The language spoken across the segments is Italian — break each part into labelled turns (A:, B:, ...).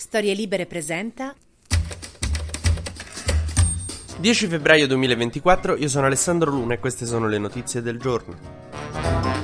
A: Storie Libere presenta
B: 10 febbraio 2024, io sono Alessandro Luna e queste sono le notizie del giorno.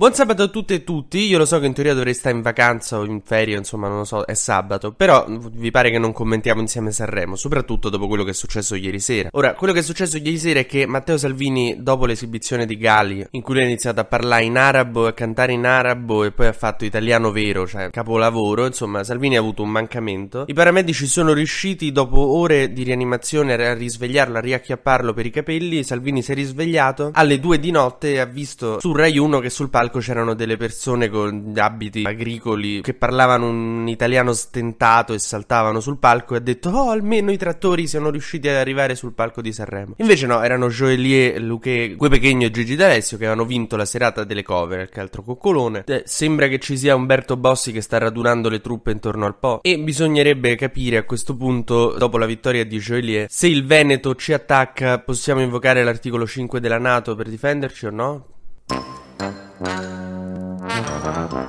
B: Buon sabato a tutte e tutti, io lo so che in teoria dovrei stare in vacanza o in ferie, insomma non lo so, è sabato, però vi pare che non commentiamo insieme Sanremo, soprattutto dopo quello che è successo ieri sera. Ora, quello che è successo ieri sera è che Matteo Salvini, dopo l'esibizione di Gali, in cui lui ha iniziato a parlare in arabo, a cantare in arabo e poi ha fatto italiano vero, cioè capolavoro, insomma Salvini ha avuto un mancamento. I paramedici sono riusciti dopo ore di rianimazione a risvegliarlo, a riacchiapparlo per i capelli, Salvini si è risvegliato alle due di notte e ha visto su Rai 1 che sul palco palco c'erano delle persone con abiti agricoli che parlavano un italiano stentato e saltavano sul palco e ha detto oh almeno i trattori siano riusciti ad arrivare sul palco di Sanremo. Invece no, erano Joelie, Luque, Gue Pechegno e Gigi D'Alessio che avevano vinto la serata delle cover, che altro coccolone. Eh, sembra che ci sia Umberto Bossi che sta radunando le truppe intorno al Po e bisognerebbe capire a questo punto, dopo la vittoria di Joelie, se il Veneto ci attacca possiamo invocare l'articolo 5 della Nato per difenderci o no? uh-huh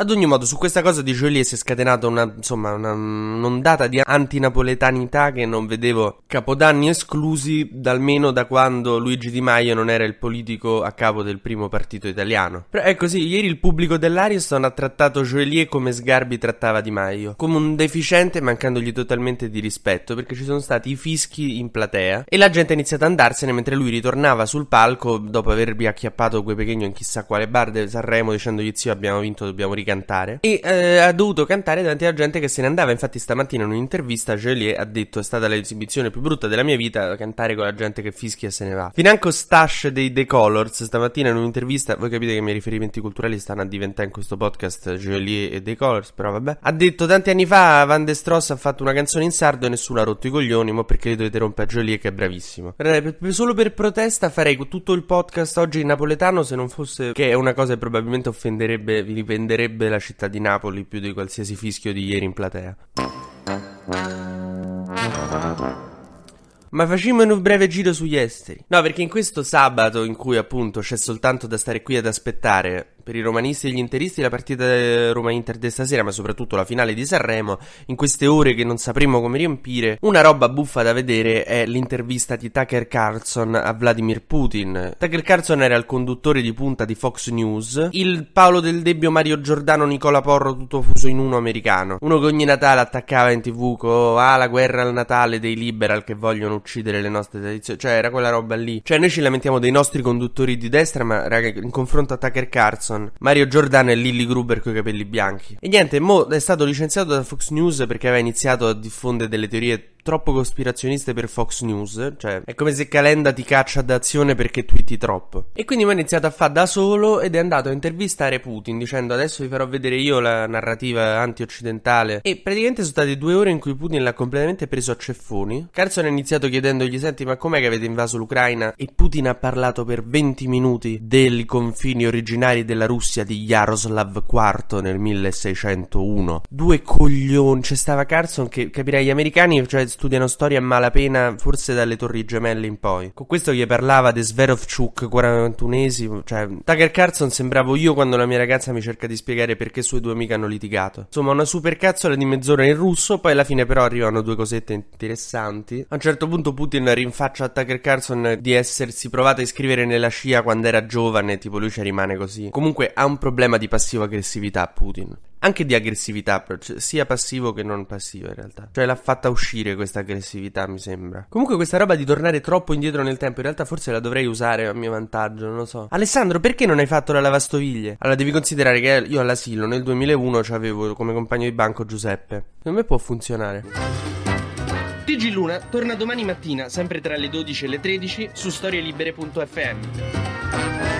B: Ad ogni modo, su questa cosa di Jolie si è scatenata una, insomma, una, un'ondata di antinapoletanità che non vedevo capodanni esclusi, almeno da quando Luigi Di Maio non era il politico a capo del primo partito italiano. Però è così, ieri il pubblico dell'Ariston ha trattato Jolie come Sgarbi trattava Di Maio, come un deficiente mancandogli totalmente di rispetto, perché ci sono stati i fischi in platea e la gente ha iniziato ad andarsene mentre lui ritornava sul palco dopo avervi acchiappato quei pequeno in chissà quale bar del Sanremo dicendogli zio abbiamo vinto, dobbiamo ricaricare cantare e eh, ha dovuto cantare davanti alla gente che se ne andava. Infatti, stamattina in un'intervista Joliet ha detto: È stata l'esibizione più brutta della mia vita cantare con la gente che fischia e se ne va. Financo Stash dei The Colors stamattina in un'intervista. Voi capite che i miei riferimenti culturali stanno a diventare in questo podcast Joliet e The Colors, però vabbè. Ha detto tanti anni fa Van de Stross ha fatto una canzone in sardo e nessuno ha rotto i coglioni. Ma perché li dovete rompere a Joliet che è bravissimo? Solo per protesta farei tutto il podcast oggi in napoletano se non fosse che è una cosa che probabilmente offenderebbe, vi dipenderebbe la città di Napoli più di qualsiasi fischio di ieri in platea. Ma facciamo un breve giro sugli esteri. No, perché in questo sabato in cui appunto c'è soltanto da stare qui ad aspettare per i romanisti e gli interisti la partita Roma-Inter di stasera, ma soprattutto la finale di Sanremo, in queste ore che non sapremo come riempire, una roba buffa da vedere è l'intervista di Tucker Carlson a Vladimir Putin. Tucker Carlson era il conduttore di punta di Fox News, il Paolo del Debbio Mario Giordano Nicola Porro tutto fuso in uno americano, uno che ogni Natale attaccava in tv con ah la guerra al Natale dei liberal che vogliono uccidere le nostre tradizioni, cioè era quella roba lì. Cioè noi ci lamentiamo dei nostri conduttori di destra, ma raga, in confronto a Tucker Carlson Mario Giordano e Lilly Gruber coi capelli bianchi. E niente, Mo è stato licenziato da Fox News perché aveva iniziato a diffondere delle teorie troppo cospirazioniste per Fox News. Cioè, è come se Calenda ti caccia d'azione perché twitti troppo. E quindi mi ha iniziato a fare da solo ed è andato a intervistare Putin dicendo adesso vi farò vedere io la narrativa anti-occidentale. E praticamente sono state due ore in cui Putin l'ha completamente preso a ceffoni. Carson ha iniziato chiedendogli: Senti, ma com'è che avete invaso l'Ucraina? E Putin ha parlato per 20 minuti dei confini originari della Russia di Yaroslav IV nel 1601. Due coglioni. C'è stava Carson che capirei gli americani, cioè studiano storia a malapena, forse dalle Torri Gemelle in poi. Con questo gli parlava di Sverovchuk, 41esimo. Cioè, Tucker Carlson sembravo io quando la mia ragazza mi cerca di spiegare perché sue due amiche hanno litigato. Insomma, una super cazzola di mezz'ora in russo, poi alla fine però arrivano due cosette interessanti. A un certo punto Putin rinfaccia a Tucker Carlson di essersi provato a iscrivere nella scia quando era giovane, tipo lui ci rimane così. Comunque ha un problema di passivo-aggressività Putin anche di aggressività, cioè, sia passivo che non passivo in realtà. Cioè l'ha fatta uscire questa aggressività, mi sembra. Comunque questa roba di tornare troppo indietro nel tempo, in realtà forse la dovrei usare a mio vantaggio, non lo so. Alessandro, perché non hai fatto la lavastoviglie? Allora devi considerare che io all'asilo nel 2001 avevo come compagno di banco Giuseppe. Secondo me può funzionare. TG Luna torna domani mattina, sempre tra le 12 e le 13, su storielibere.fm.